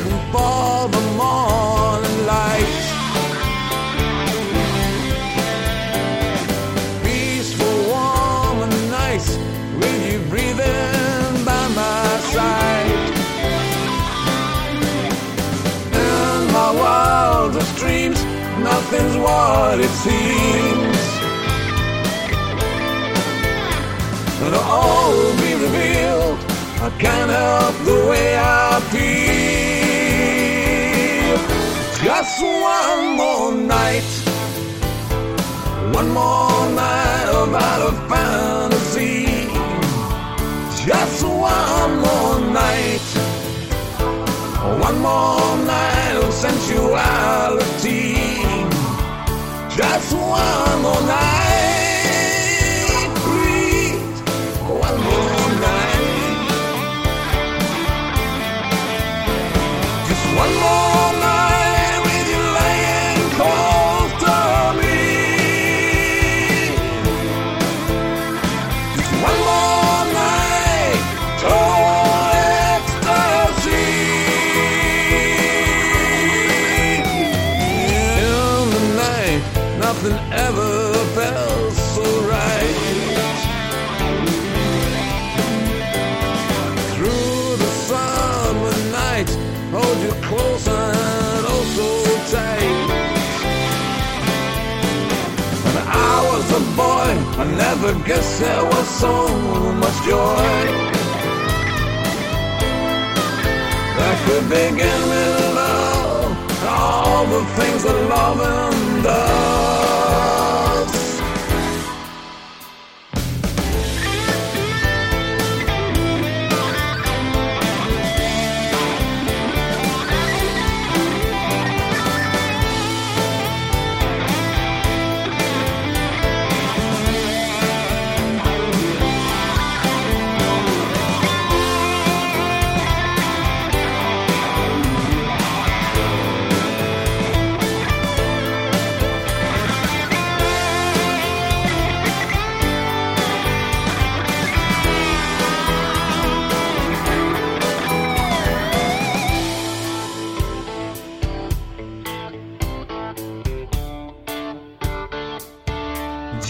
waiting for the morning light. Peaceful, warm and nice, with you breathing by my side. In my wildest dreams, nothing's what it seems. It'll all be revealed. I can't help the way I feel. Just one more night, one more night of out of fantasy. Just one more night, one more night of sensuality. Just one more night, nothing ever felt so right. Through the summer night, hold you close and oh so tight. When I was a boy, I never guessed there was so much joy. That could begin with love, all the things that loving does.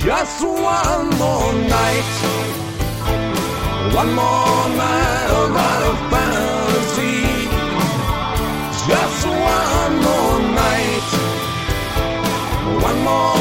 Just one more night, one more night of our fantasy. Just one more night, one more.